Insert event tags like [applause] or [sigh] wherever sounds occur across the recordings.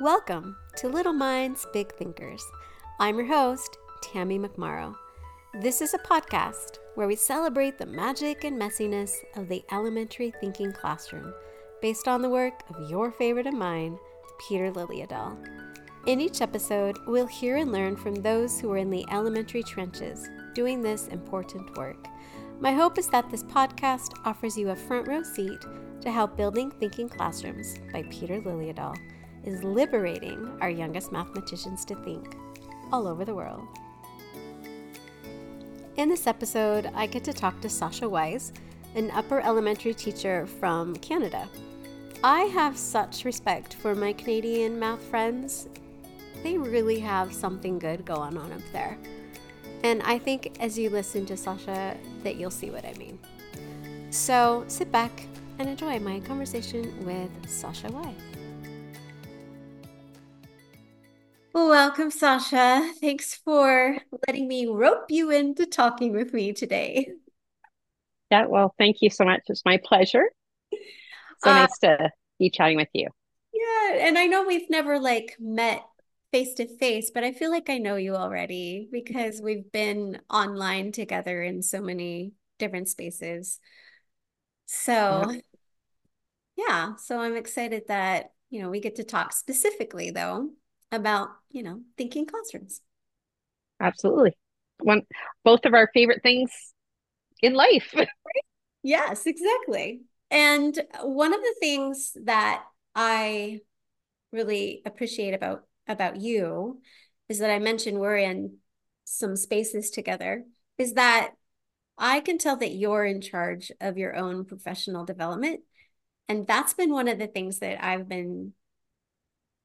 Welcome to Little Minds, Big Thinkers. I'm your host, Tammy McMorrow. This is a podcast where we celebrate the magic and messiness of the elementary thinking classroom based on the work of your favorite and mine, Peter Liljedahl. In each episode, we'll hear and learn from those who are in the elementary trenches doing this important work. My hope is that this podcast offers you a front row seat to help Building Thinking Classrooms by Peter Liljedahl is liberating our youngest mathematicians to think all over the world. In this episode, I get to talk to Sasha Wise, an upper elementary teacher from Canada. I have such respect for my Canadian math friends. They really have something good going on up there. And I think as you listen to Sasha, that you'll see what I mean. So sit back and enjoy my conversation with Sasha Wise. Welcome, Sasha. Thanks for letting me rope you into talking with me today. Yeah, well, thank you so much. It's my pleasure. So uh, nice to be chatting with you. Yeah, and I know we've never like met face to face, but I feel like I know you already because we've been online together in so many different spaces. So, yeah, yeah so I'm excited that, you know, we get to talk specifically though about, you know, thinking classrooms. Absolutely. One both of our favorite things in life. [laughs] yes, exactly. And one of the things that I really appreciate about about you is that I mentioned we're in some spaces together is that I can tell that you're in charge of your own professional development. And that's been one of the things that I've been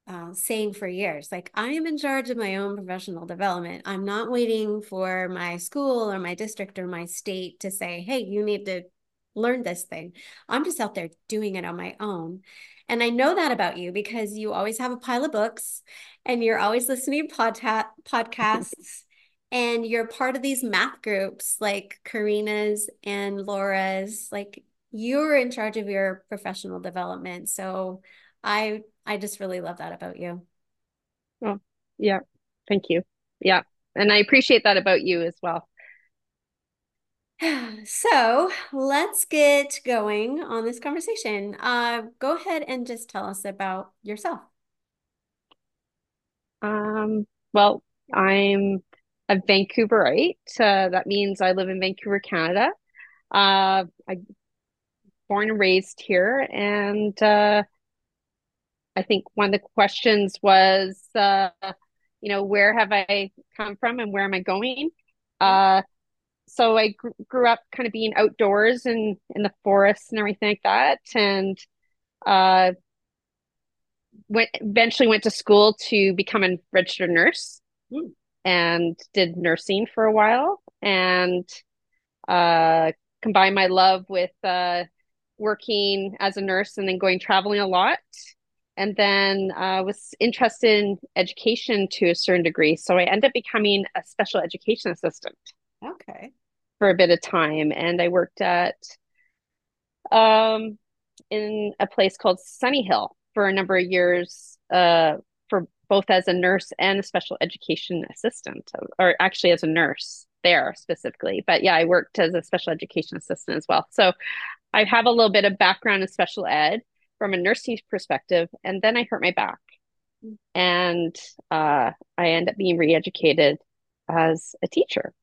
uh, saying for years. Like i am in charge of my own professional development. I'm not waiting for my school or my district or my state to say hey you need to learn this thing. I'm just out there doing it on my own. And i know that about you because you always have a pile of books and you're always listening to podca- podcasts [laughs] and you're part of these math groups like karina's and laura's. Like you're in charge of your professional development. So i I just really love that about you. Oh, yeah. Thank you. Yeah. And I appreciate that about you as well. [sighs] So let's get going on this conversation. Uh, go ahead and just tell us about yourself. Um, well, I'm a Vancouverite. Uh, that means I live in Vancouver, Canada. Uh, I born and raised here, and uh, I think one of the questions was, uh, you know, where have I come from and where am I going? Uh, so I gr- grew up kind of being outdoors and in the forest and everything like that, and uh, went eventually went to school to become a registered nurse, mm. and did nursing for a while, and uh, combined my love with uh, working as a nurse and then going traveling a lot and then uh, was interested in education to a certain degree. So I ended up becoming a special education assistant. Okay. For a bit of time, and I worked at um in a place called Sunny Hill for a number of years, uh, for both as a nurse and a special education assistant, or actually as a nurse there specifically. But yeah, I worked as a special education assistant as well. So I have a little bit of background in special ed from a nursing perspective, and then I hurt my back, and uh, I end up being re-educated as a teacher.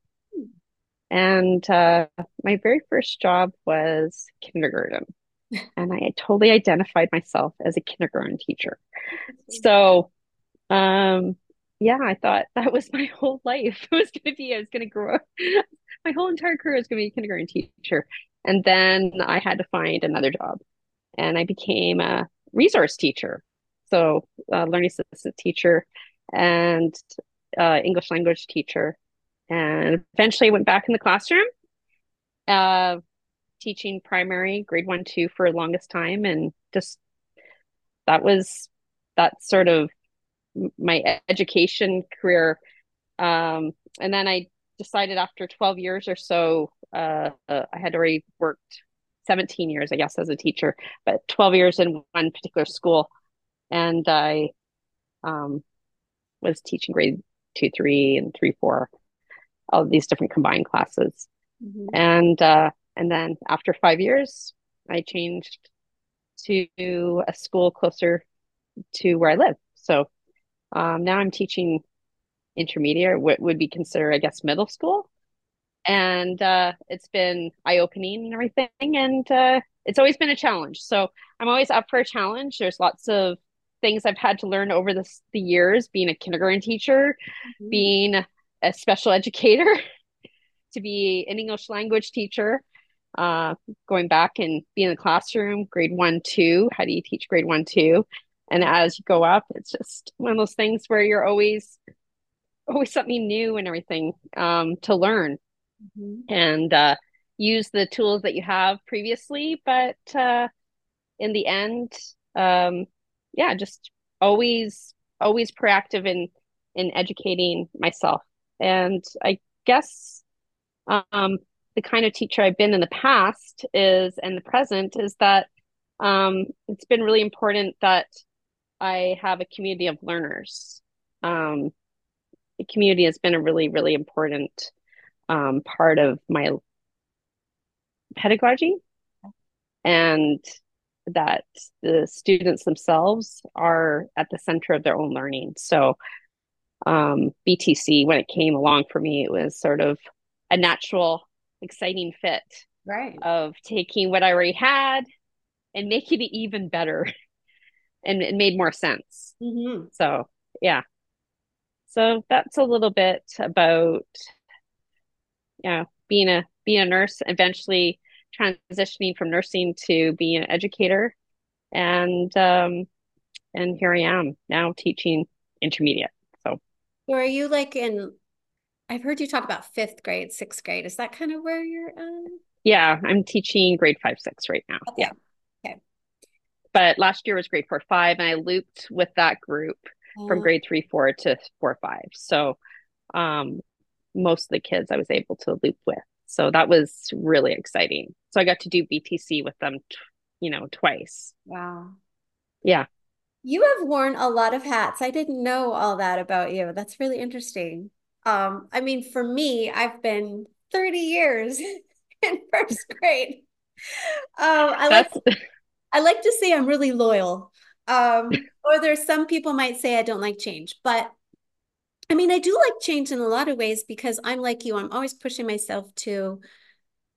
And uh, my very first job was kindergarten, and I totally identified myself as a kindergarten teacher. So, um, yeah, I thought that was my whole life. [laughs] It was going to be, I was going to grow up. my whole entire career was going to be a kindergarten teacher. And then I had to find another job and I became a resource teacher. So, uh, learning assistant teacher and uh, English language teacher. And eventually went back in the classroom, uh, teaching primary grade one, two for the longest time. And just that was that sort of my education career. Um, and then I decided after 12 years or so, uh, I had already worked 17 years, I guess, as a teacher, but 12 years in one particular school. And I um, was teaching grade two, three, and three, four, all of these different combined classes. Mm-hmm. And uh, and then after five years, I changed to a school closer to where I live. So um, now I'm teaching intermediate, what would be considered, I guess, middle school. And uh, it's been eye opening and everything. And uh, it's always been a challenge. So I'm always up for a challenge. There's lots of things I've had to learn over this, the years being a kindergarten teacher, mm-hmm. being a special educator, [laughs] to be an English language teacher, uh, going back and being in the classroom, grade one, two. How do you teach grade one, two? And as you go up, it's just one of those things where you're always, always something new and everything um, to learn, mm-hmm. and uh, use the tools that you have previously. But uh, in the end, um, yeah, just always, always proactive in in educating myself. And I guess um, the kind of teacher I've been in the past is, and the present is that um, it's been really important that I have a community of learners. Um, the community has been a really, really important um, part of my pedagogy, and that the students themselves are at the center of their own learning. So, um, BTC, when it came along for me, it was sort of a natural exciting fit right. of taking what i already had and making it even better. [laughs] And it made more sense. Mm-hmm. so yeah. So that's a little bit about yeah being a being a nurse eventually transitioning from nursing to being an educator and um and here i am now teaching intermediate so so are you like in I've heard you talk about fifth grade, sixth grade. Is that kind of where you're? Um... Yeah, I'm teaching grade five, six right now. Okay. Yeah. Okay. But last year was grade four, five, and I looped with that group from oh. grade three, four to four, five. So, um, most of the kids I was able to loop with. So that was really exciting. So I got to do BTC with them, t- you know, twice. Wow. Yeah. You have worn a lot of hats. I didn't know all that about you. That's really interesting. Um, I mean, for me, I've been 30 years [laughs] in first grade. Um, I like [laughs] I like to say I'm really loyal. Um, [laughs] or there's some people might say I don't like change, but I mean, I do like change in a lot of ways because I'm like you. I'm always pushing myself to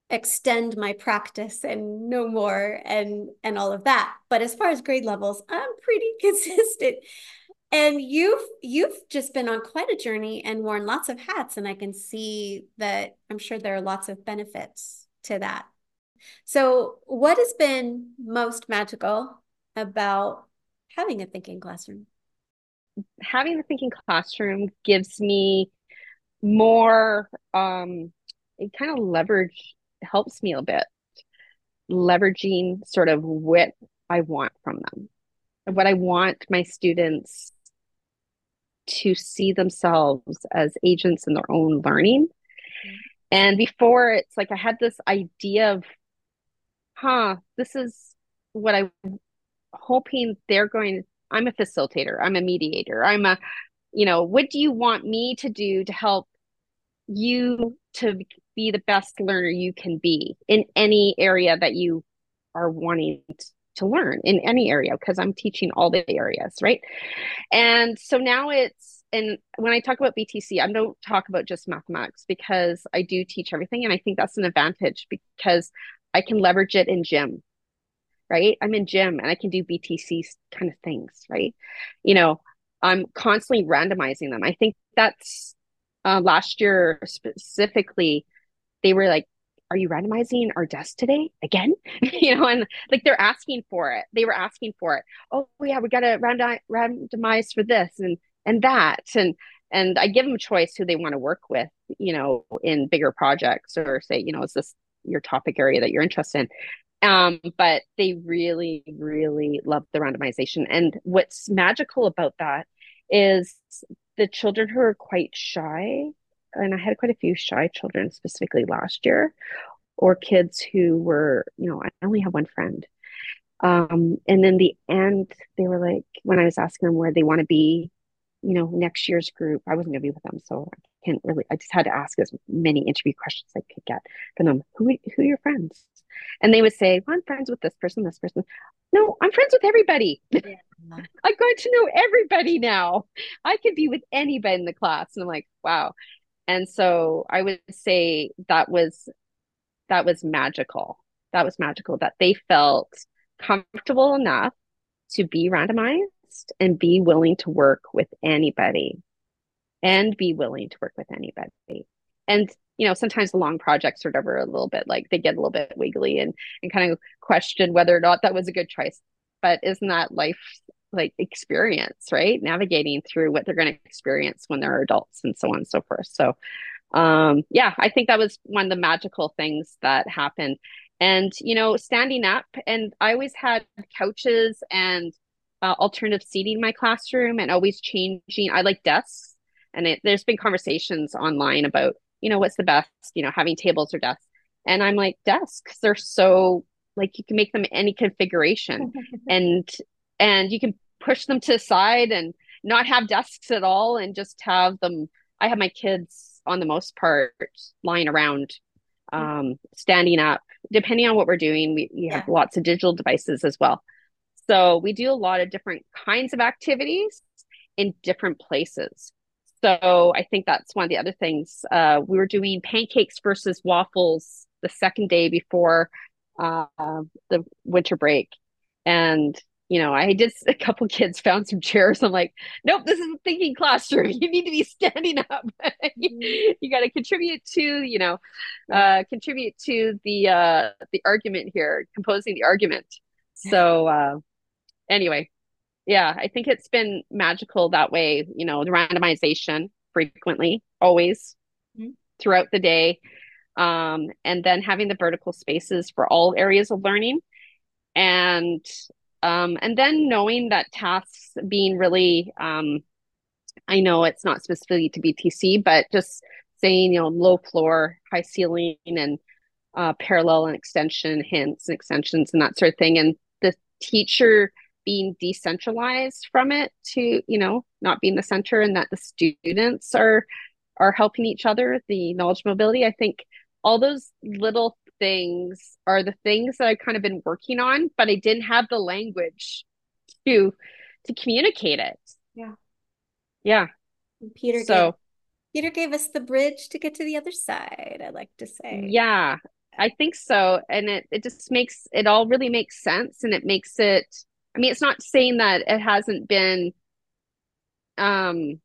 extend my practice and know more and and all of that. But as far as grade levels, I'm pretty [laughs] consistent. And you've you've just been on quite a journey and worn lots of hats and I can see that I'm sure there are lots of benefits to that. So, what has been most magical about having a thinking classroom? Having the thinking classroom gives me more um it kind of leverage helps me a bit leveraging sort of what I want from them. What I want my students to see themselves as agents in their own learning. And before it's like I had this idea of, huh, this is what I'm hoping they're going I'm a facilitator, I'm a mediator, I'm a, you know, what do you want me to do to help you to be the best learner you can be in any area that you are wanting to learn in any area because I'm teaching all the areas, right? And so now it's and when I talk about BTC, I don't talk about just mathematics because I do teach everything and I think that's an advantage because I can leverage it in gym. Right? I'm in gym and I can do BTC kind of things, right? You know, I'm constantly randomizing them. I think that's uh, last year specifically, they were like, are you randomizing our desk today again? [laughs] you know, and like they're asking for it. They were asking for it. Oh yeah, we got to random, randomize for this and and that and and I give them a choice who they want to work with. You know, in bigger projects or say, you know, is this your topic area that you're interested in? Um, but they really, really love the randomization. And what's magical about that is the children who are quite shy and I had quite a few shy children specifically last year, or kids who were, you know, I only have one friend. Um, and then the end, they were like, when I was asking them where they want to be you know, next year's group. I wasn't going to be with them, so I can't really. I just had to ask as many interview questions I could get from them. Who who are your friends? And they would say, well, "I'm friends with this person, this person." No, I'm friends with everybody. Yeah. [laughs] I got to know everybody now. I could be with anybody in the class, and I'm like, wow. And so I would say that was that was magical. That was magical. That they felt comfortable enough to be randomized and be willing to work with anybody and be willing to work with anybody. And you know, sometimes the long projects or whatever a little bit like they get a little bit wiggly and and kind of question whether or not that was a good choice. But isn't that life like experience, right? Navigating through what they're going to experience when they're adults and so on and so forth. So um yeah, I think that was one of the magical things that happened. And you know, standing up and I always had couches and uh, alternative seating in my classroom and always changing. I like desks, and it, there's been conversations online about you know what's the best, you know, having tables or desks. And I'm like desks. They're so like you can make them any configuration, [laughs] and and you can push them to the side and not have desks at all, and just have them. I have my kids on the most part lying around um, standing up. Depending on what we're doing, we, we have yeah. lots of digital devices as well. So we do a lot of different kinds of activities in different places. So I think that's one of the other things. Uh, we were doing pancakes versus waffles the second day before uh, the winter break. And, you know, I just, [laughs] a couple kids found some chairs. I'm like, nope, this is a thinking classroom. [laughs] You need to be standing up. [laughs] you, you got to contribute to, you know, uh, contribute to the uh, the argument here, composing the argument. So uh, anyway, yeah, I think it's been magical that way, you know, the randomization frequently, always mm-hmm. throughout the day. Um, and then having the vertical spaces for all areas of learning. And um, and then knowing that tasks being really um, I know it's not specifically to BTC, but just saying, you know, low floor, high ceiling and uh, parallel and extension hints and extensions and that sort of thing. And the teacher being decentralized from it to you know not being the center and that the students are are helping each other the knowledge mobility. I think all those little things are the things that i've kind of been working on but i didn't have the language to to communicate it. Yeah. Yeah. Peter so gave, peter gave us the bridge to get to the other side i like to say. Yeah i think so. And it it just makes it all really makes sense and it makes it I mean, it's not saying that it hasn't been, um,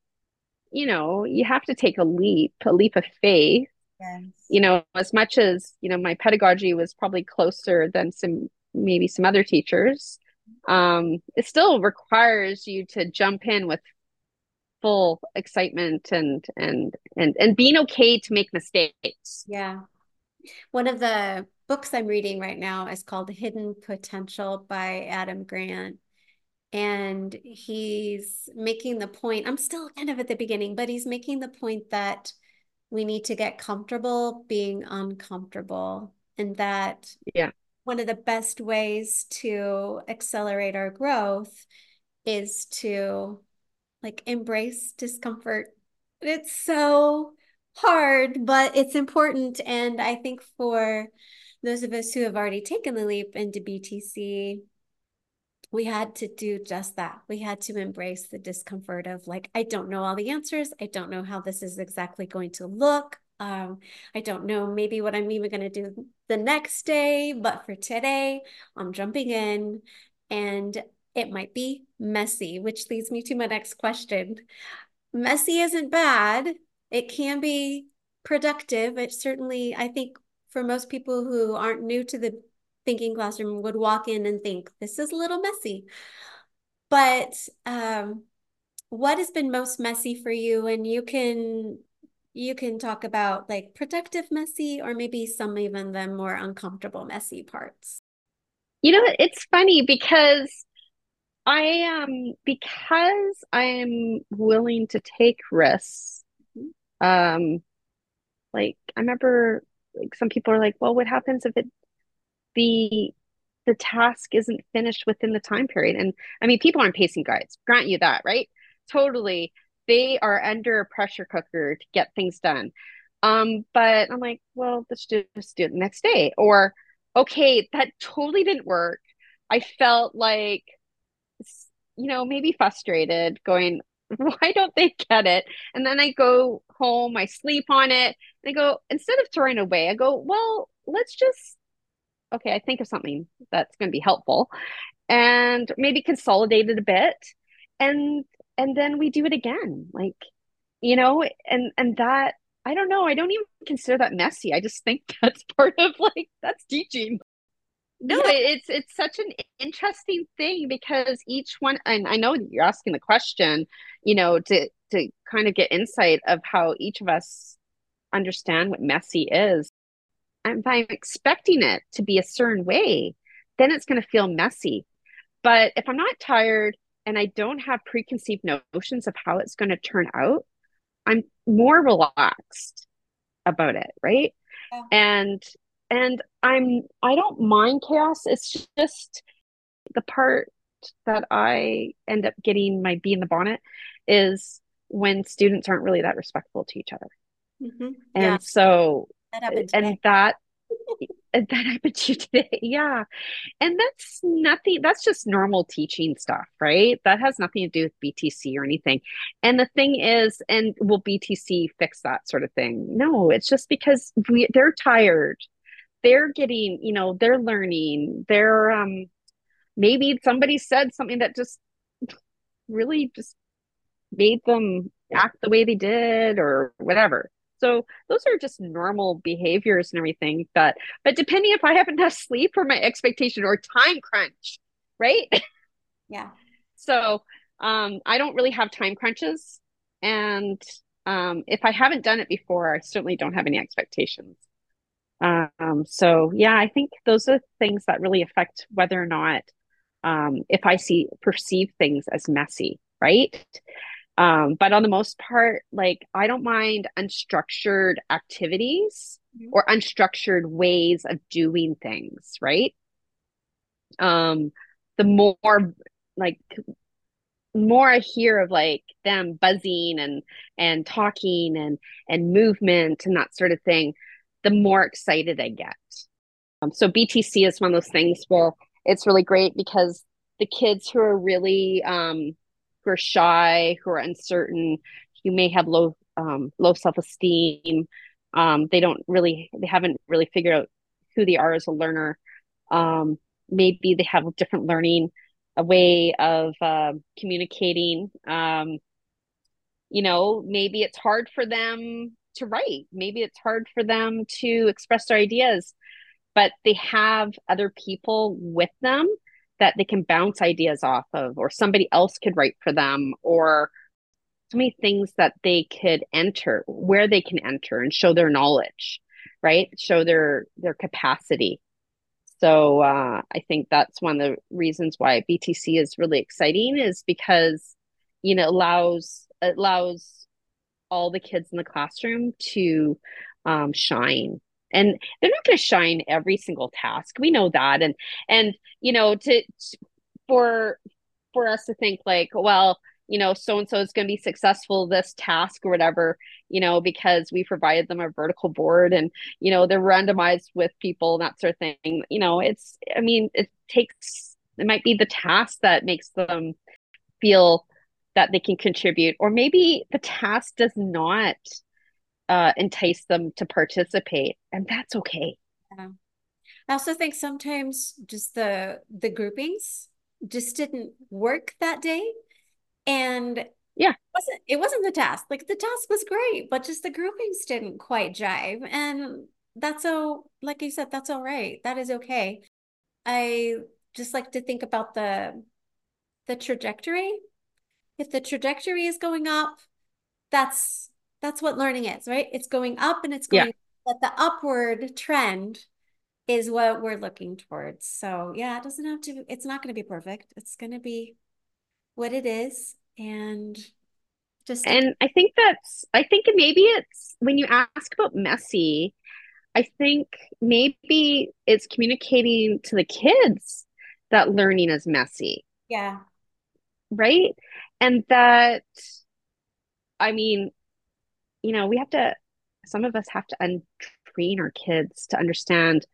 you know, you have to take a leap, a leap of faith. Yes. You know, as much as, you know, my pedagogy was probably closer than some, maybe some other teachers, um, it still requires you to jump in with full excitement and, and, and, and being okay to make mistakes. Yeah. One of the books I'm reading right now is called Hidden Potential by Adam Grant. And he's making the point, I'm still kind of at the beginning, but he's making the point that we need to get comfortable being uncomfortable. And that yeah. one of the best ways to accelerate our growth is to like embrace discomfort. It's so hard, but it's important. And I think for those of us who have already taken the leap into BTC, we had to do just that. We had to embrace the discomfort of like, I don't know all the answers. I don't know how this is exactly going to look. Um, I don't know maybe what I'm even going to do the next day, but for today, I'm jumping in and it might be messy, which leads me to my next question. Messy isn't bad. It can be productive. It certainly, I think, for most people who aren't new to the thinking classroom would walk in and think this is a little messy. But um, what has been most messy for you? And you can you can talk about like productive messy or maybe some even the more uncomfortable messy parts. You know it's funny because i am um, because i'm willing to take risks mm-hmm. um like i remember like some people are like, well, what happens if it the the task isn't finished within the time period? And I mean, people aren't pacing guides, grant you that, right? Totally. they are under a pressure cooker to get things done. Um, but I'm like, well, let's just do it the next day. Or, okay, that totally didn't work. I felt like, you know, maybe frustrated, going, [laughs] why don't they get it? And then I go home, I sleep on it, and I go, instead of throwing away, I go, well, let's just, okay, I think of something that's going to be helpful and maybe consolidate it a bit. And and then we do it again. Like, you know, and and that I don't know, I don't even consider that messy. I just think [laughs] that's part of like that's teaching. No, yeah. it's it's such an interesting thing because each one and I know you're asking the question, you know, to to kind of get insight of how each of us understand what messy is. And if I'm expecting it to be a certain way, then it's going to feel messy. But if I'm not tired and I don't have preconceived notions of how it's going to turn out, I'm more relaxed about it, right? Yeah. And and I'm I don't mind chaos. It's just the part that I end up getting my bee in the bonnet is when students aren't really that respectful to each other. Mm-hmm. And yeah. so that and that [laughs] that happened to you today. Yeah. And that's nothing, that's just normal teaching stuff, right? That has nothing to do with BTC or anything. And the thing is, and will BTC fix that sort of thing? No, it's just because we, they're tired. They're getting, you know, they're learning. They're, um, maybe somebody said something that just really just made them act the way they did or whatever. So those are just normal behaviors and everything. But but depending if I have enough sleep or my expectation or time crunch, right? [laughs] Yeah. so um, I don't really have time crunches, and um, if I haven't done it before, I certainly don't have any expectations. Um, so yeah, I think those are things that really affect whether or not um, if I see perceive things as messy, right? Um, but on the most part, like I don't mind unstructured activities mm-hmm. or unstructured ways of doing things, right? Um, the more like more I hear of like them buzzing and and talking and and movement and that sort of thing, the more excited I get. Um, so BTC is one of those things where it's really great because the kids who are really um, who are shy, who are uncertain, who may have low um, low self esteem. Um, they don't really, they haven't really figured out who they are as a learner. Um, maybe they have a different learning, a way of uh, communicating. Um, you know, maybe it's hard for them to write. Maybe it's hard for them to express their ideas, but they have other people with them that they can bounce ideas off of, or somebody else could write for them, or so many things that they could enter, where they can enter and show their knowledge, right? Show their their capacity. So uh, I think that's one of the reasons why BTC is really exciting is because you know allows allows all the kids in the classroom to um, shine. And they're not going to shine every single task. We know that. And and you know to, to for for us to think like well you know so and so is going to be successful this task or whatever you know because we provided them a vertical board and you know they're randomized with people that sort of thing you know it's i mean it takes it might be the task that makes them feel that they can contribute or maybe the task does not uh, entice them to participate, and that's okay. Yeah. I also think sometimes just the the groupings just didn't work that day, and yeah, it wasn't it wasn't the task. Like the task was great, but just the groupings didn't quite jive, and that's all. Like you said, that's all right. That is okay. I just like to think about the the trajectory. If the trajectory is going up, that's that's what learning is, right? It's going up and it's going, yeah. but the upward trend is what we're looking towards. So yeah, it doesn't have to, it's not going to be perfect. It's going to be what it is. And just, and I think that's, I think maybe it's when you ask about messy, I think maybe it's communicating to the kids that learning is messy. Yeah. Right. And that I mean, you know, we have to, some of us have to untrain our kids to understand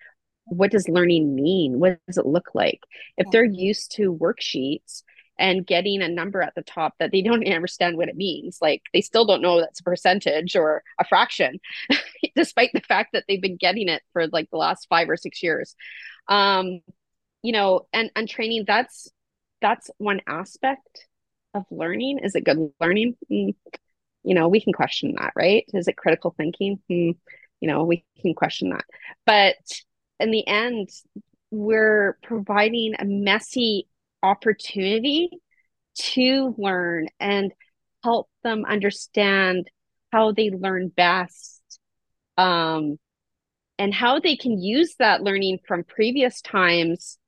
what does learning mean? What does it look like? If they're used to worksheets and getting a number at the top that they don't [laughs] understand what it means, like they still don't know that's a percentage or a fraction, [laughs] despite the fact that they've been getting it for like the last five or six years. Um, you know, and and training that's that's one aspect of learning. Is it good learning? Mm, you know, we can question that, right? Is it critical thinking? Mm, you know, we can question that. But in the end, we're providing a messy opportunity to learn and help them understand how they learn best um, and how they can use that learning from previous times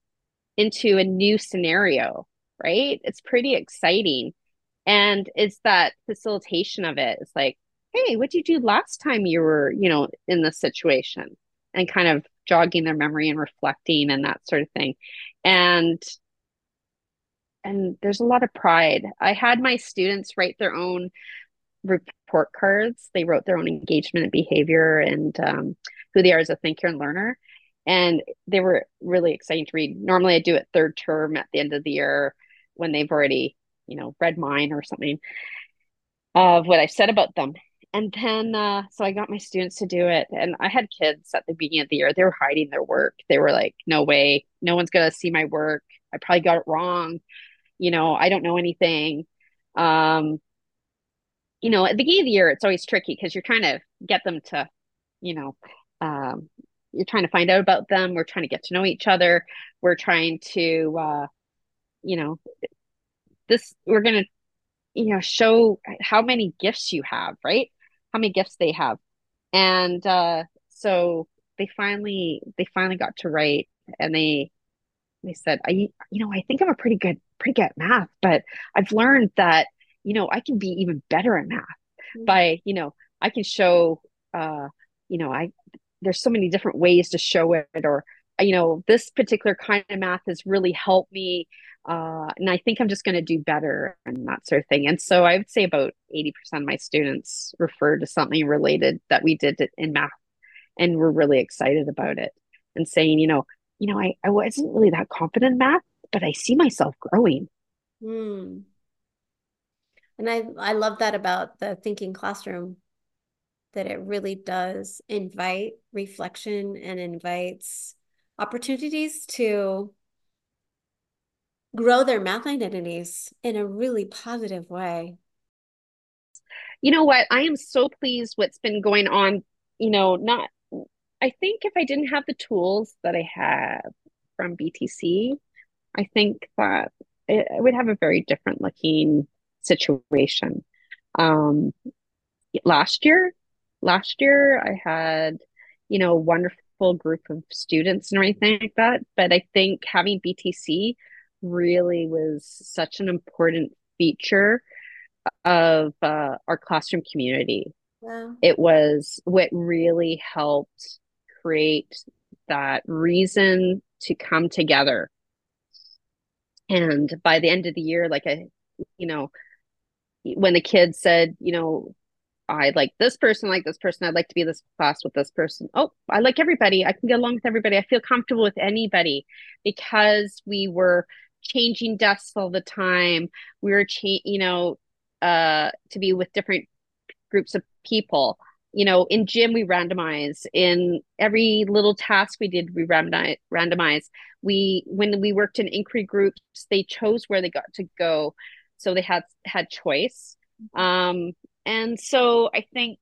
into a new scenario right? It's pretty exciting. And it's that facilitation of it. It's like hey what did you do last time you were you know in this situation? And kind of jogging their memory and reflecting and that sort of thing. And and there's a lot of pride. I had my students write their own report cards. They wrote their own engagement and behavior and um, who they are as a thinker and learner. And they were really exciting to read. Normally i do it third term at the end of the year when they've already you know read mine or something of what i've said about them and then uh, so I got my students to do it, and I had kids at the beginning of the year. They were hiding their work. They were like, "No way, no one's gonna see my work. I probably got it wrong. You know, I don't know anything." Um, you know, at the beginning of the year, it's always tricky because you're trying to get them to, you know, um, you're trying to find out about them. We're trying to get to know each other. We're trying to, uh, you know, this. We're gonna, you know, show how many gifts you have, right? how many gifts they have. And uh, so they finally they finally got to write and they they said, I you know, I think I'm a pretty good pretty good at math, but I've learned that, you know, I can be even better at math mm-hmm. by, you know, I can show uh, you know, I there's so many different ways to show it or you know, this particular kind of math has really helped me uh, and I think I'm just going to do better and that sort of thing. And so I would say about 80% of my students refer to something related that we did in math and we're really excited about it and saying, you know, you know, I, I wasn't really that confident in math, but I see myself growing. Hmm. And I, I love that about the thinking classroom that it really does invite reflection and invites opportunities to grow their math identities in a really positive way. You know what? I am so pleased what's been going on. You know, not, I think if I didn't have the tools that I have from BTC, I think that it, would have a very different looking situation. Um, last year, last year I had, you know, a wonderful group of students and everything like that. But I think having BTC really was such an important feature of uh, our classroom community. Wow. It was what really helped create that reason to come together. And by the end of the year, like I, you know, when the kids said, you know, I like this person, like this person, I'd like to be this class with this person. Oh, I like everybody. I can get along with everybody. I feel comfortable with anybody because we were changing desks all the time. We were, cha- you know, uh, to be with different groups of people. You know, in gym we randomize. In every little task we did, we randomize. randomize. We when we worked in inquiry groups, they chose where they got to go, so they had had choice. Um, and so I think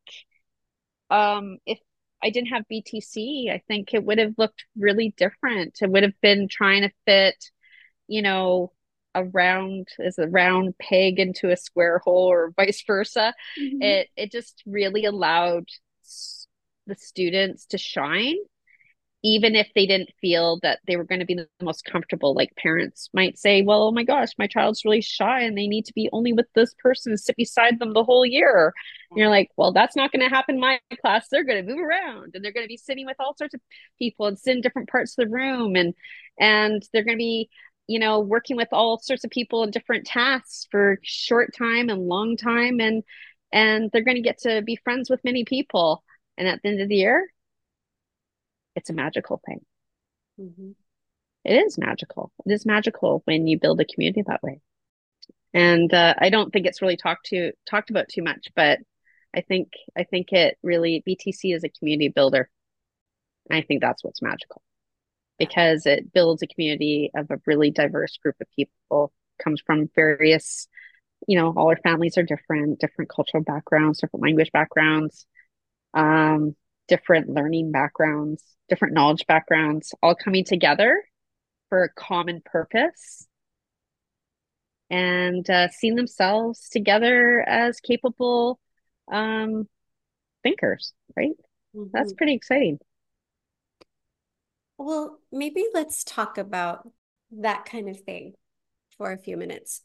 um, if I didn't have BTC, I think it would have looked really different. It would have been trying to fit you know, a round is a round peg into a square hole or vice versa. Mm-hmm. It it just really allowed the students to shine even if they didn't feel that they were going to be the most comfortable like parents might say well oh my gosh my child's really shy and they need to be only with this person sit beside them the whole year and you're like well that's not going to happen in my class they're going to move around and they're going to be sitting with all sorts of people and sit in different parts of the room and and they're going to be you know, working with all sorts of people in different tasks for short time and long time. And and they're going to get to be friends with many people. And at the end of the year, it's a magical thing. Mm-hmm. It is magical. It is magical when you build a community that way. And uh, I don't think it's really talked to talked about too much, but I think I think it really BTC is a community builder. I think that's what's magical because it builds a community of a really diverse group of people, comes from various, you know, all our families are different, different cultural backgrounds, different language backgrounds, um, different learning backgrounds, different knowledge backgrounds, all coming together for a common purpose and uh, seeing themselves together as capable um, thinkers, right? Mm-hmm. That's pretty exciting. Well, maybe let's talk about that kind of thing for a few minutes.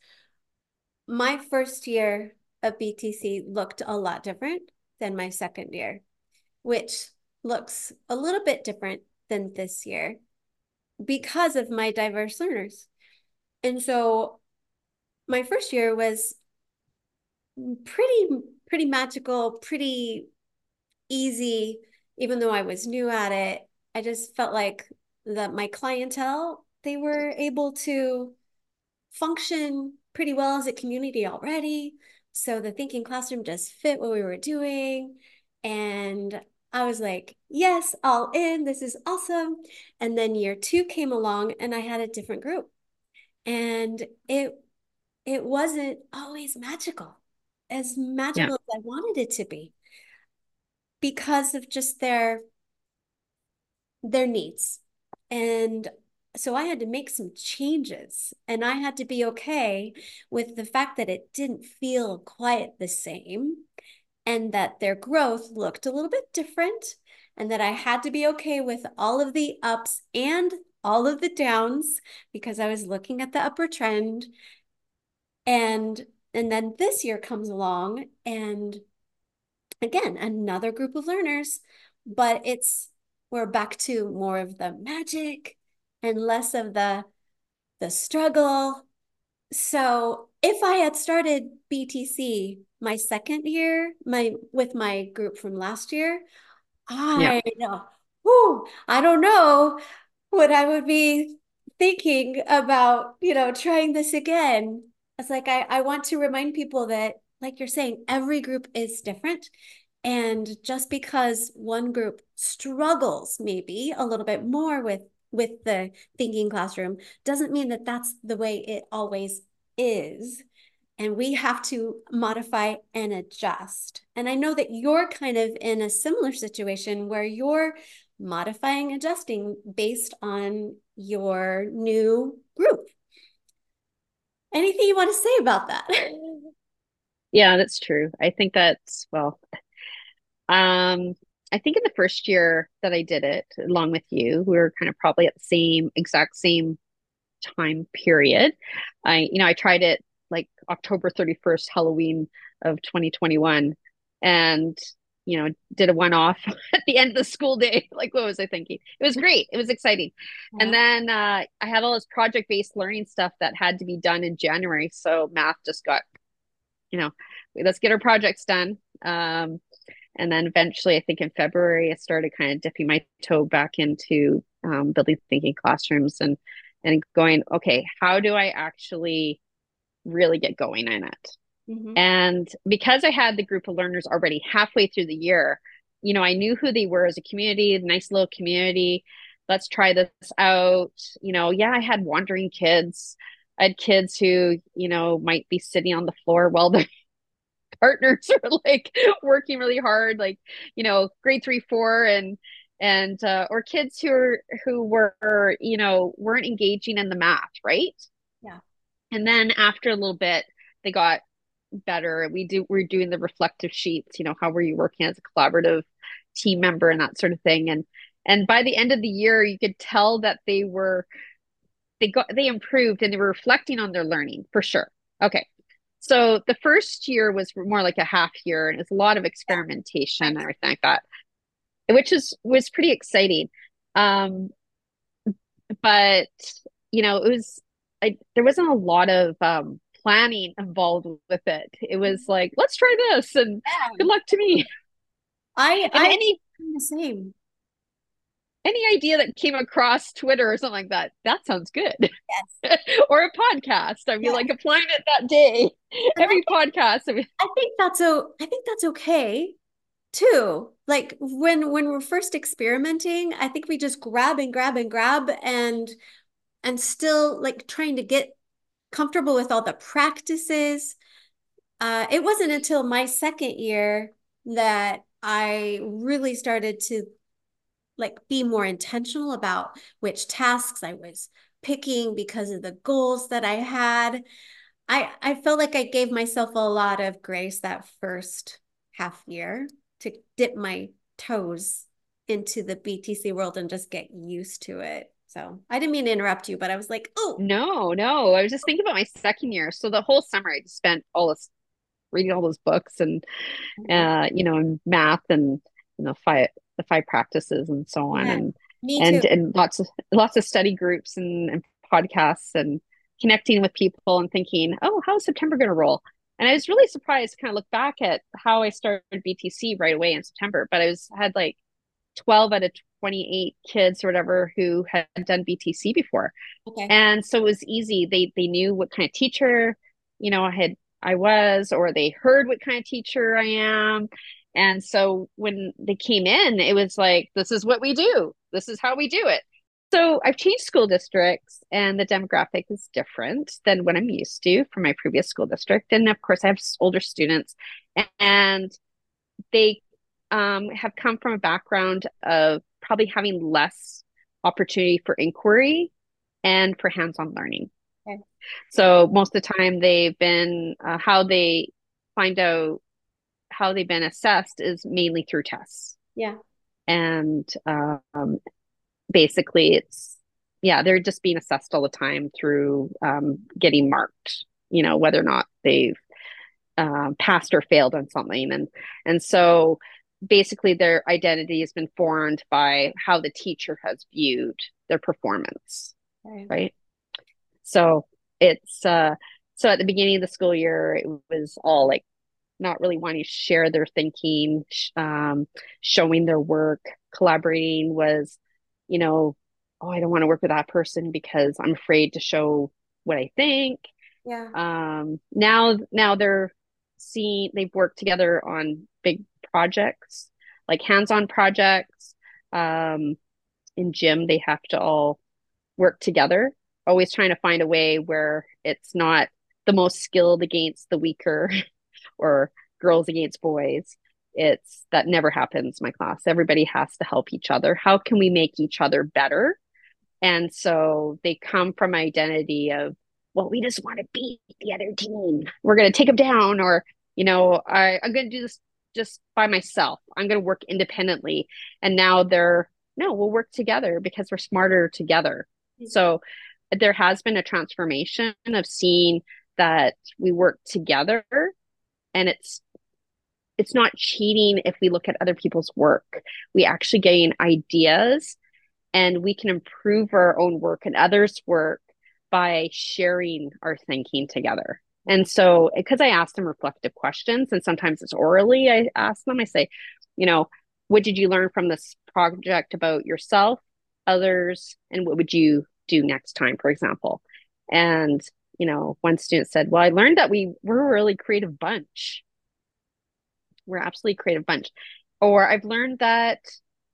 My first year of BTC looked a lot different than my second year, which looks a little bit different than this year because of my diverse learners. And so my first year was pretty pretty magical, pretty easy even though I was new at it I just felt like that my clientele, they were able to function pretty well as a community already. So the thinking classroom just fit what we were doing. And I was like, yes, all in. This is awesome. And then year two came along and I had a different group. And it it wasn't always magical, as magical yeah. as I wanted it to be. Because of just their their needs. And so I had to make some changes and I had to be okay with the fact that it didn't feel quite the same and that their growth looked a little bit different and that I had to be okay with all of the ups and all of the downs because I was looking at the upper trend and and then this year comes along and again another group of learners but it's we're back to more of the magic and less of the the struggle. So if I had started BTC my second year, my with my group from last year, I yeah. whoo, I don't know what I would be thinking about, you know, trying this again. It's like I, I want to remind people that, like you're saying, every group is different. And just because one group struggles maybe a little bit more with with the thinking classroom doesn't mean that that's the way it always is. And we have to modify and adjust. And I know that you're kind of in a similar situation where you're modifying, adjusting based on your new group. Anything you want to say about that? [laughs] Yeah, that's true. I think that's, well, um, I think in the first year that I did it, along with you, we were kind of probably at the same exact same time period. I, you know, I tried it like October 31st, Halloween of 2021, and you know, did a one off [laughs] at the end of the school day. [laughs] Like, what was I thinking? It was great. It was exciting. Yeah. And then uh, I had all this project based learning stuff that had to be done in January. So math just got, you know, let's get our projects done. Um, and then eventually, I think in February, I started kind of dipping my toe back into um, building thinking classrooms and and going, okay, how do I actually really get going in it? Mm-hmm. And because I had the group of learners already halfway through the year, you know, I knew who they were as a community, nice little community. Let's try this out. You know, yeah, I had wandering kids. I had kids who, you know, might be sitting on the floor while they're [laughs] partners [laughs] are like working really hard, like, you know, grade three, four and and uh, or kids who are who were you know weren't engaging in the math right? Yeah. And then after a little bit they got better. We do we're doing the reflective sheets you know how were you working as a collaborative team member and that sort of thing. And and by the end of the year you could tell that they were they got they improved and they were reflecting on their learning for sure. Okay. So the first year was more like a half year and it's a lot of experimentation and everything like that, which is was pretty exciting. Um, but you know, it was I there wasn't a lot of um, planning involved with it. It was mm-hmm. like, let's try this and yeah. good luck to me. I, [laughs] I any the same. Any idea that came across Twitter or something like that, that sounds good. Yes. [laughs] or a podcast. I'd mean, like applying it that day. Every I podcast. I, mean, I think that's so I think that's okay too. Like when when we're first experimenting i think we just grab and grab and grab and and still like trying to get comfortable with all the practices. Uh, it wasn't until my second year that i really started to like be more intentional about which tasks i was picking because of the goals that i had. I i felt like i gave myself a lot of grace that first half year to dip my toes into the BTC world and just get used to it. So I didn't mean to interrupt you, but I was like, oh no, no. I was just thinking about my second year. So the whole summer I just spent all this reading all those books and uh, you know, and math and you know, five the five practices and so on. Yeah, and and and lots of lots of study groups and, and podcasts and connecting with people and thinking, oh, how's September gonna roll? And I was really surprised to kind of look back at how I started BTC right away in September. But I was had like 12 out of 28 kids or whatever who had done BTC before. Okay. And so it was easy. They they knew what kind of teacher, you know, I had I was, or they heard what kind of teacher I am. And so when they came in, it was like, this is what we do. This is how we do it. So I've changed school districts and the demographic is different than what I'm used to from my previous school district. And of course, I have older students and they um, have come from a background of probably having less opportunity for inquiry and for hands on learning. Okay. So most of the time, they've been uh, how they find out how they've been assessed is mainly through tests. Yeah. And um, basically it's yeah they're just being assessed all the time through um, getting marked you know whether or not they've uh, passed or failed on something. And and so basically their identity has been formed by how the teacher has viewed their performance right, right? so it's uh so at the beginning of the school year it was all like not really wanting to share their thinking um, showing their work. Collaborating was you know, oh, I don't want to work with that person because I'm afraid to show what I think. Yeah. Um, now, now they're seeing they've worked together on big projects, like hands-on projects. Um, in gym, they have to all work together. Always trying to find a way where it's not the most skilled against the weaker, [laughs] or girls against boys it's that never happens my class. Everybody has to help each other. How can we make each other better? And so they come from identity of well we just want to beat the other team. We're going to take them down or you know I, i'm going to do this just by myself. I'm going to work independently. And now they're no we'll work together because we're smarter together. Mm-hmm. so there has been a transformation of seeing that we work together and it's it's not cheating if we look at other people's work. We actually gain ideas and we can improve our own work and others' work by sharing our thinking together. And so, because I ask them reflective questions, and sometimes it's orally, I ask them, I say, you know, what did you learn from this project about yourself, others, and what would you do next time, for example? And, you know, one student said, well, I learned that we we're a really creative bunch we're absolutely creative bunch. Or I've learned that,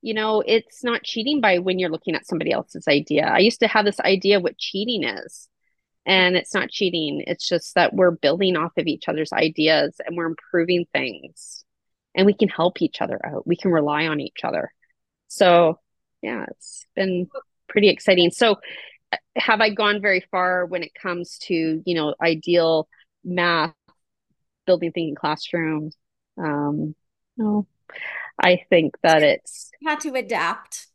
you know, it's not cheating by when you're looking at somebody else's idea. I used to have this idea what cheating is. And it's not cheating. It's just that we're building off of each other's ideas and we're improving things. And we can help each other out. We can rely on each other. So yeah, it's been pretty exciting. So have I gone very far when it comes to, you know, ideal math, building thinking classrooms? Um, no, I think that it's you have to adapt.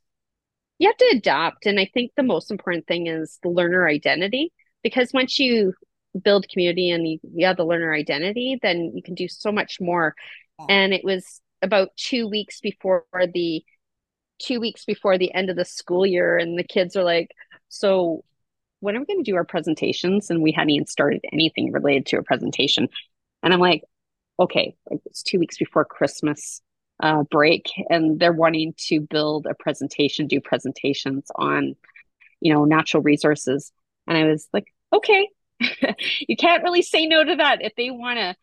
You have to adapt, and I think the most important thing is the learner identity because once you build community and you, you have the learner identity, then you can do so much more. Yeah. And it was about two weeks before the two weeks before the end of the school year, and the kids are like, "So, when are we going to do our presentations? And we hadn't even started anything related to a presentation. And I'm like, okay, it's two weeks before Christmas uh, break, and they're wanting to build a presentation, do presentations on, you know, natural resources. And I was like, okay, [laughs] you can't really say no to that if they want to,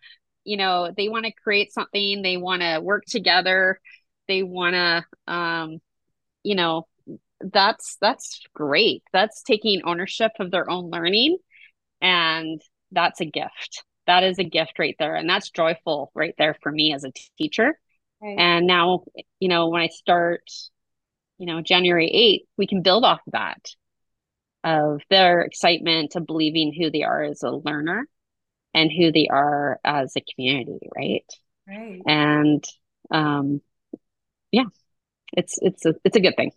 you know, they want to create something, they want to work together, they want to, um, you know, that's that's great. That's taking ownership of their own learning, and that's a gift. That is a gift right there, and that's joyful right there for me as a teacher Right. And now, you know, when I start, you know, January 8th, we can build off of that of their excitement of believing who they are as a learner and who they are as a community, right? Right. And um yeah, it's it's a it's a good thing.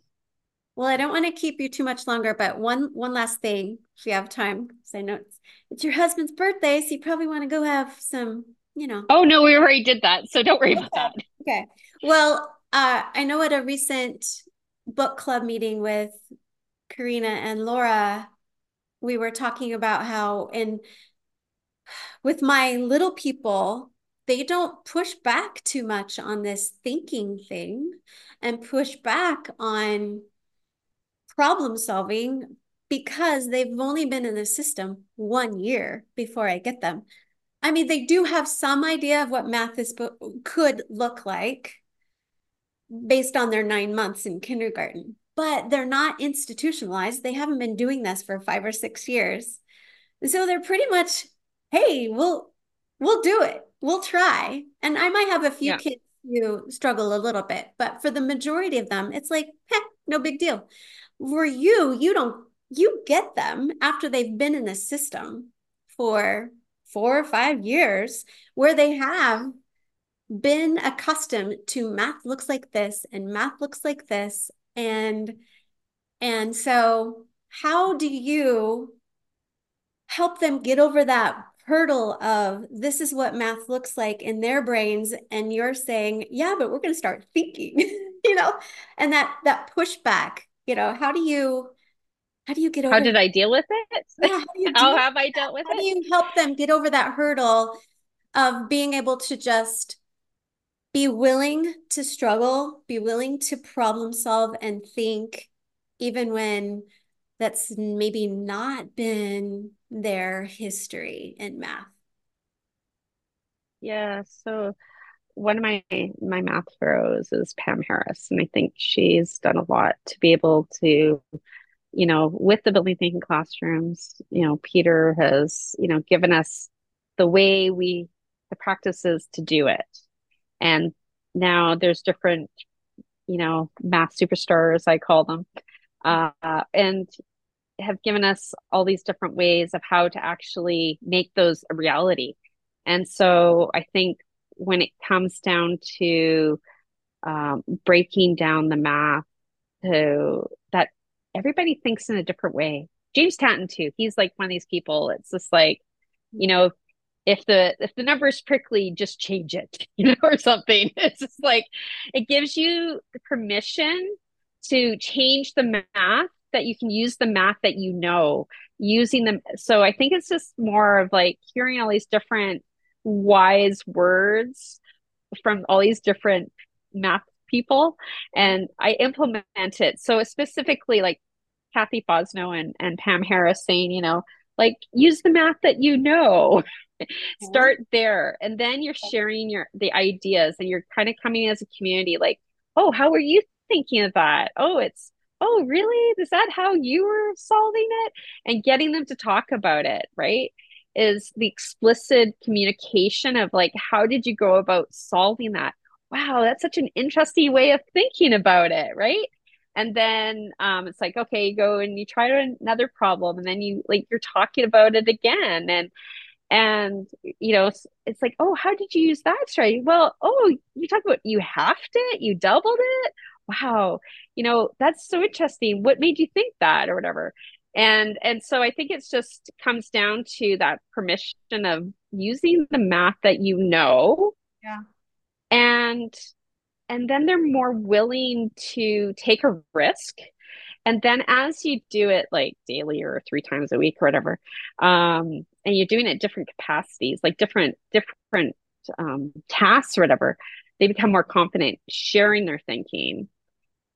Well, I don't want to keep you too much longer, but one one last thing, if you have time, because I know it's, it's your husband's birthday, so you probably want to go have some you know. Oh no, we already did that, so don't worry about that. Okay. Well, uh, I know at a recent book club meeting with Karina and Laura, we were talking about how in with my little people, they don't push back too much on this thinking thing and push back on problem solving because they've only been in the system one year before I get them. I mean, they do have some idea of what math is could look like based on their nine months in kindergarten, but they're not institutionalized. They haven't been doing this for five or six years. And so they're pretty much, hey, we'll we'll do it. We'll try. And I might have a few yeah. kids who struggle a little bit, but for the majority of them, it's like, heck, no big deal. For you, you don't you get them after they've been in the system for four or five years where they have been accustomed to math looks like this and math looks like this. And and so how do you help them get over that hurdle of this is what math looks like in their brains and you're saying yeah but we're going to start thinking [laughs] you know? And that that pushback you know how do you how do you get over how did i deal with it? Yeah, how, [laughs] how have i dealt with how it? how do you help them get over that hurdle of being able to just be willing to struggle be willing to problem solve and think even when that's maybe not been their history in math? Yeah so one of my my math heroes is pam harris and i think she's done a lot to be able to you know, with the building thinking classrooms, you know, Peter has, you know, given us the way we, the practices to do it. And now there's different, you know, math superstars, I call them, uh, and have given us all these different ways of how to actually make those a reality. And so I think when it comes down to um, breaking down the math to that everybody thinks in a different way. James Tanton too. He's like one of these people. It's just like, you know, if the if the number is prickly, just change it, [laughs] you know, or something. [laughs] It's just like it gives you the permission to change the math that you can use the math that you know using them. So I think it's just more of like hearing all these different wise words from all these different math people and I implement it. So specifically like Kathy Fosnot and, and Pam Harris saying, you know, like use the math that you know. [laughs] Start there. And then you're sharing your the ideas and you're kind of coming as a community like, oh, how are you thinking of that? Oh, it's oh, really? Is that how you were solving it? And getting them to talk about it, right? Is the explicit communication of like, how did you go about solving that? Wow, that's such an interesting way of thinking about it, right? and then um, it's like okay you go and you try another problem and then you like you're talking about it again and and you know it's, it's like oh how did you use that strategy? Well oh you talk about you halved it? You doubled it? Wow you know that's so interesting. What made you think that or whatever and and so i think it's just comes down to that permission of using the math that you know. Yeah. And and then they're more willing to take a risk. And then as you do it like daily or three times a week or whatever um and you're doing it different capacities like different different um tasks or whatever they become more confident sharing their thinking.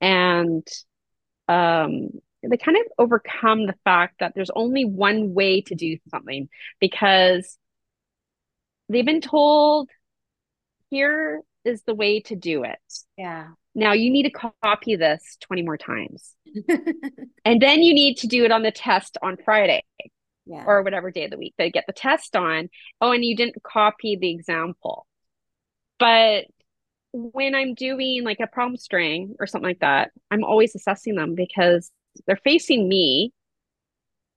And um they kind of overcome the fact that there's only one way to do something because they've been told here is the way to do it. Yeah. Now you need to copy this 20 more times. [laughs] and then you need to do it on the test on Friday yeah. or whatever day of the week they get the test on. Oh, and you didn't copy the example. But when I'm doing like a problem string or something like that, I'm always assessing them because they're facing me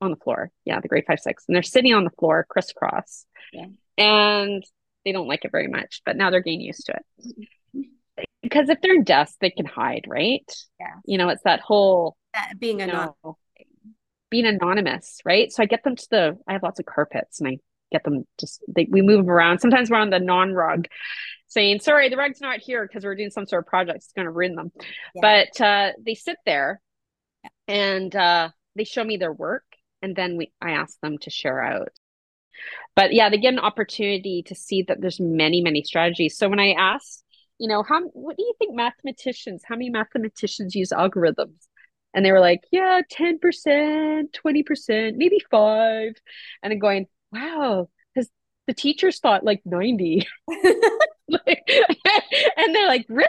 on the floor. Yeah, the grade five, six. And they're sitting on the floor crisscross. Yeah. And they don't like it very much, but now they're getting used to it. Because if they're in desk, they can hide, right? Yeah. You know, it's that whole that being anonymous. Know, being anonymous, right? So I get them to the I have lots of carpets and I get them just they, we move them around. Sometimes we're on the non-rug saying, sorry, the rug's not here because we're doing some sort of project. It's gonna ruin them. Yeah. But uh they sit there. And uh they show me their work and then we I ask them to share out. But yeah they get an opportunity to see that there's many many strategies. So when i ask you know how what do you think mathematicians how many mathematicians use algorithms? And they were like yeah 10% 20% maybe 5 and i'm going wow because the teachers thought like 90 [laughs] [laughs] like, [laughs] and they're like really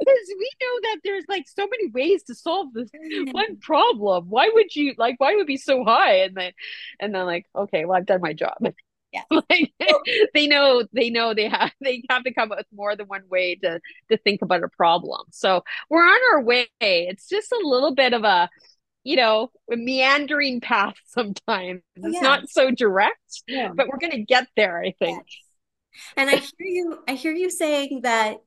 because we know that there's like so many ways to solve this mm. one problem. Why would you like? Why would it be so high? And then, and then like, okay, well, I've done my job. [laughs] Yeah, like, [laughs] they know they know they have [laughs] they have to come up with more than one way to to think about a problem. So we're on our way. It's just a little bit of a you know, a meandering path sometimes. Oh, it's yeah. not so direct, yeah. but we're going to get there, I think. Yes. And I hear you I hear you saying that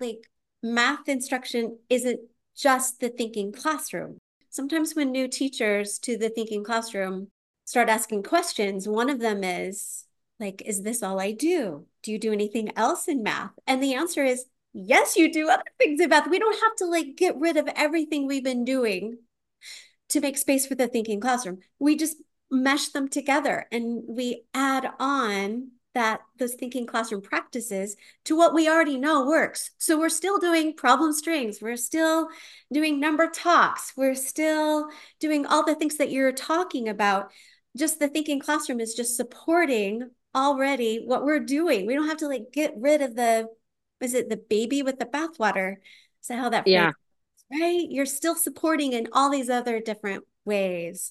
like math instruction isn't just the thinking classroom. Sometimes when new teachers to the thinking classroom start asking questions, one of them is like, is this all I do? Do you do anything else in math? And the answer is yes, you do other things in math. We don't have to like get rid of everything we've been doing to make space for the thinking classroom. We just mesh them together and we add on that those thinking classroom practices to what we already know works. So we're still doing problem strings, we're still doing number talks, we're still doing all the things that you're talking about. Just the thinking classroom is just supporting already what we're doing. We don't have to like get rid of the is it the baby with the bathwater? Is that how that yeah. right? You're still supporting in all these other different ways.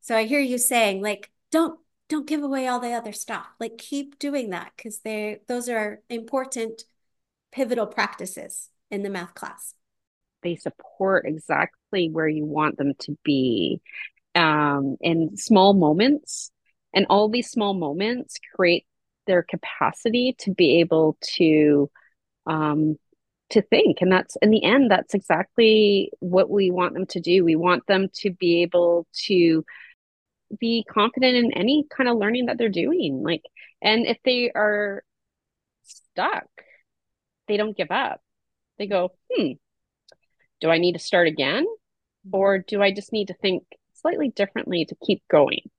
So I hear you saying like don't don't give away all the other stuff. Like keep doing that because they those are important pivotal practices in the math class. They support exactly where you want them to be um, in small moments. And all these small moments create their capacity to be able to um, to think and that's in the end that's exactly what we want them to do we want them to be able to be confident in any kind of learning that they're doing. Like, and if they are stuck, they don't give up. They go, hmm, do I need to start again? Or do I just need to think slightly differently to keep going?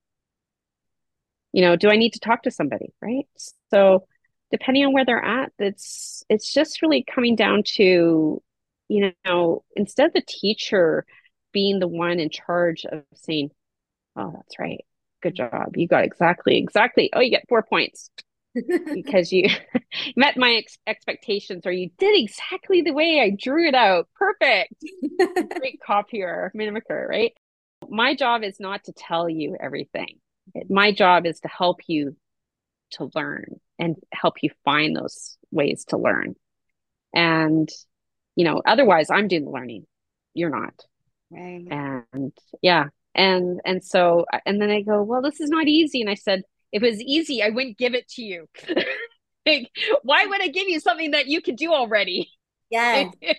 You know, do I need to talk to somebody? Right. So depending on where they're at, it's it's just really coming down to, you know, instead of the teacher being the one in charge of saying, Oh, that's right. Good job. You got exactly, exactly. Oh, you get four points [laughs] because you [laughs] met my ex- expectations or you did exactly the way I drew it out. Perfect. [laughs] Great copier, mimicker, right? My job is not to tell you everything. My job is to help you to learn and help you find those ways to learn. And, you know, otherwise I'm doing the learning. You're not. Right. And yeah, and and so and then i go well this is not easy. And i said if it was easy i wouldn't give it to you. [laughs] Like, why would i give you something that you could do already? Yeah. [laughs]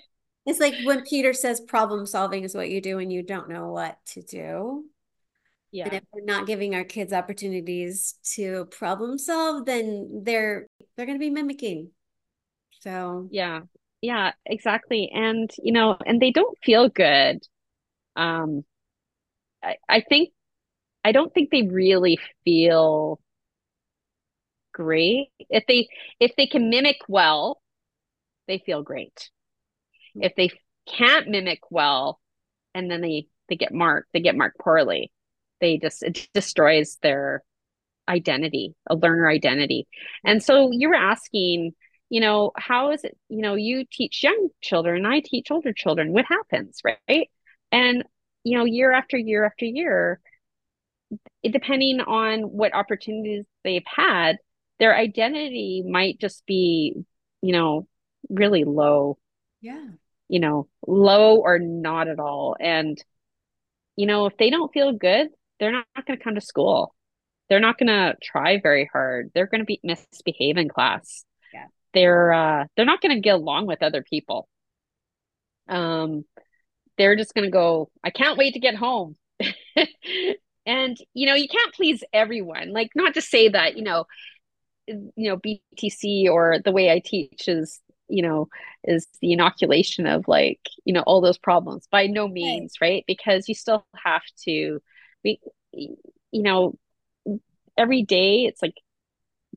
It's like when peter says problem solving is what you do when you don't know what to do. Yeah. and if we're not giving our kids opportunities to problem solve then they're they're going to be mimicking. So. Yeah. Yeah exactly. And you know and they don't feel good um, I, I think I don't think they really feel great. If they if they can mimic well, they feel great. If they can't mimic well and then they they get marked, they get marked poorly. They just it destroys their identity, a learner identity. And so you were asking, you know, how is it, you know, you teach young children, I teach older children. What happens, right? And you know, year after year after year, depending on what opportunities they've had, their identity might just be, you know, really low. Yeah. You know, low or not at all. And, you know, if they don't feel good, they're not, not going to come to school. They're not going to try very hard. They're going to be misbehave in class. Yeah. They're uh they're not going to get along with other people. Um they're just going to go, I can't wait to get home. [laughs] and you know, you can't please everyone. Like not to say that, you know, you know btc or the way i teach is you know is the inoculation of like you know all those problems by no means right, because you still have to be you know every day it's like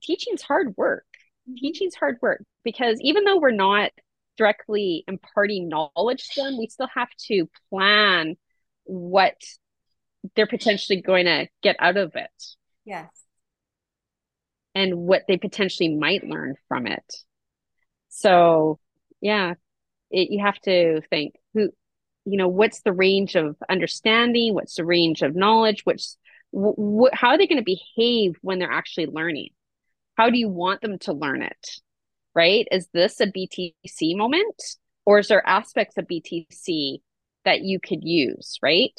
teaching's hard work mm-hmm. teaching's hard work because even though we're not directly imparting knowledge to them we still have to plan what they're potentially going to get out of it yes and what they potentially might learn from it. So, yeah, it, you have to think who, you know, what's the range of understanding? What's the range of knowledge? Which, wh- how are they going to behave when they're actually learning? How do you want them to learn it? Right? Is this a BTC moment, or is there aspects of BTC that you could use? Right.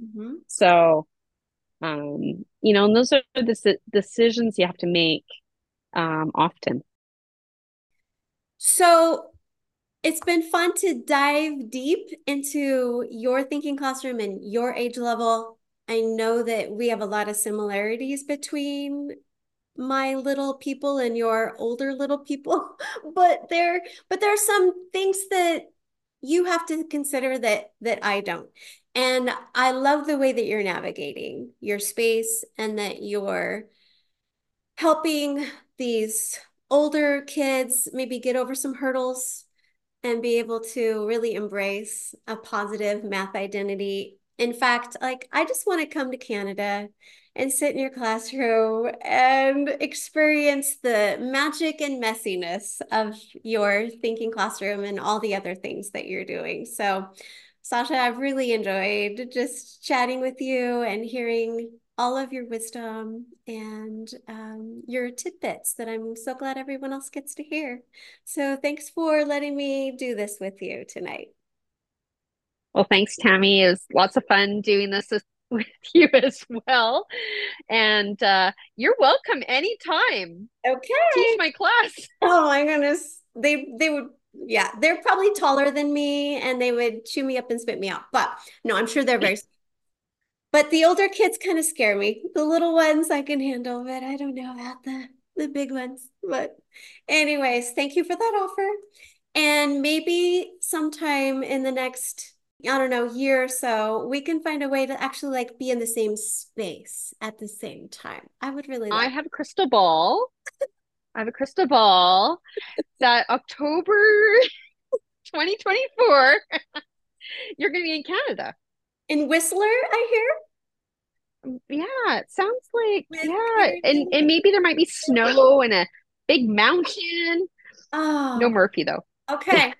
Mm-hmm. So, um, you know, and those are the decisions you have to make um, often. So it's been fun to dive deep into your thinking classroom and your age level. I know that we have a lot of similarities between my little people and your older little people, [laughs] but there but there are some things that you have to consider that that I don't. And I love the way that you're navigating your space and that you're helping these older kids maybe get over some hurdles and be able to really embrace a positive math identity. In fact, like I just want to come to Canada and sit in your classroom and experience the magic and messiness of your thinking classroom and all the other things that you're doing. So, Sasha, I've really enjoyed just chatting with you and hearing all of your wisdom and um, your tidbits that I'm so glad everyone else gets to hear. So, thanks for letting me do this with you tonight. Well, thanks, Tammy. It was lots of fun doing this with [laughs] you as well. And uh, you're welcome anytime. Okay. Teach my class. [laughs] Oh my goodness. They they would yeah, they're probably taller than me and they would chew me up and spit me out. But no, I'm sure they're [laughs] very but the older kids kind of scare me. The little ones I can handle, but I don't know about the the big ones. But anyways, thank you for that offer. And maybe sometime in the next I don't know, year or so, we can find a way to actually like be in the same space at the same time. I would really like I have a crystal ball. I have a crystal ball that October [laughs] 2024 [laughs] you're going to be in Canada. In Whistler, I hear? Yeah, it sounds like With yeah, and and maybe there might be snow and a big mountain. Oh. No Murphy though. Okay.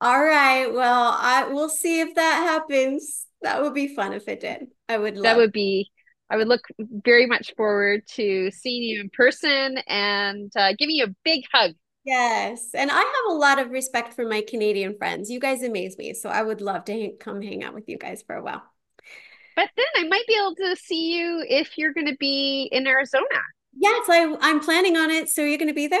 All right. Well, I we'll see if that happens. That would be fun if it did. I would love That would be I would look very much forward to seeing you in person and uh, giving you a big hug. Yes. And I have a lot of respect for my Canadian friends. You guys amaze me. So I would love to hang, come hang out with you guys for a while. But then I might be able to see you if you're going to be in Arizona. Yes, I, I'm planning on it. So you're going to be there?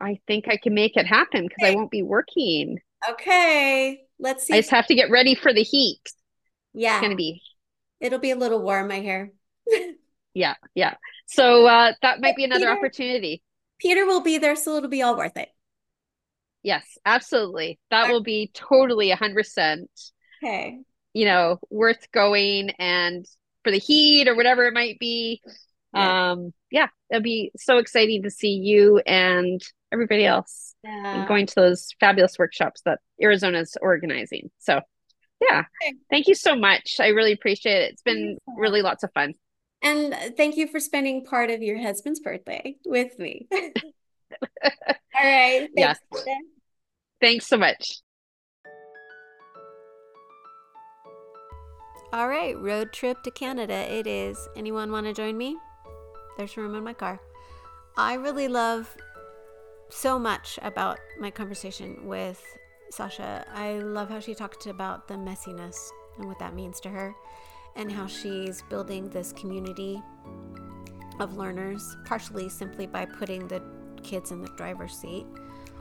I think I can make it happen because. I won't be working. Okay. Let's see. I just have to get ready for the heat. Yeah. It's to be. It'll be a little warm, I hear. [laughs] yeah. Yeah. So uh, that might be another Peter, opportunity. Peter will be there, so it'll be all worth it. Yes, absolutely. That will be totally a hundred percent. Okay. you know, worth going and for the heat or whatever it might be. Yeah. Um, yeah, it'll be so exciting to see you and everybody else yeah. going to those fabulous workshops that Arizona's organizing. So, yeah, thank you so much. I really appreciate it. It's been really lots of fun. And thank you for spending part of your husband's birthday with me. [laughs] All right. [laughs] Thanks. Yes. Thanks so much. All right, road trip to Canada it is. Anyone want to join me? There's room in my car. I really love so much about my conversation with Sasha. I love how she talked about the messiness and what that means to her, and how she's building this community of learners, partially simply by putting the kids in the driver's seat.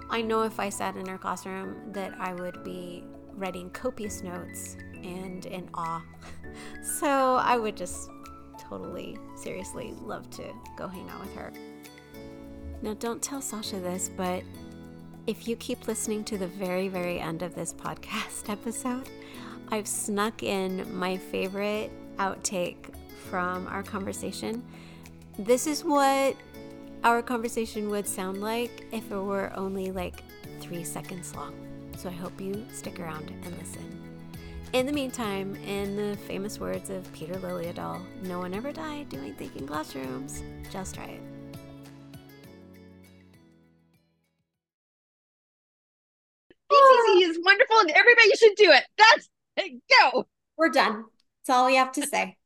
I know if I sat in her classroom that I would be writing copious notes and in awe. [laughs] so I would just totally, seriously love to go hang out with her. Now, don't tell Sasha this, but if you keep listening to the very, very end of this podcast [laughs] episode, I've snuck in my favorite outtake from our conversation. This is what our conversation would sound like if it were only like three seconds long. So I hope you stick around and listen. In the meantime, in the famous words of Peter Liljedahl, no one ever died doing thinking classrooms. Just try it. BTC is wonderful and everybody should do it. That's it. Go. We're done. That's all we have to say.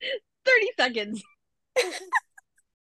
[laughs] 30 seconds. [laughs]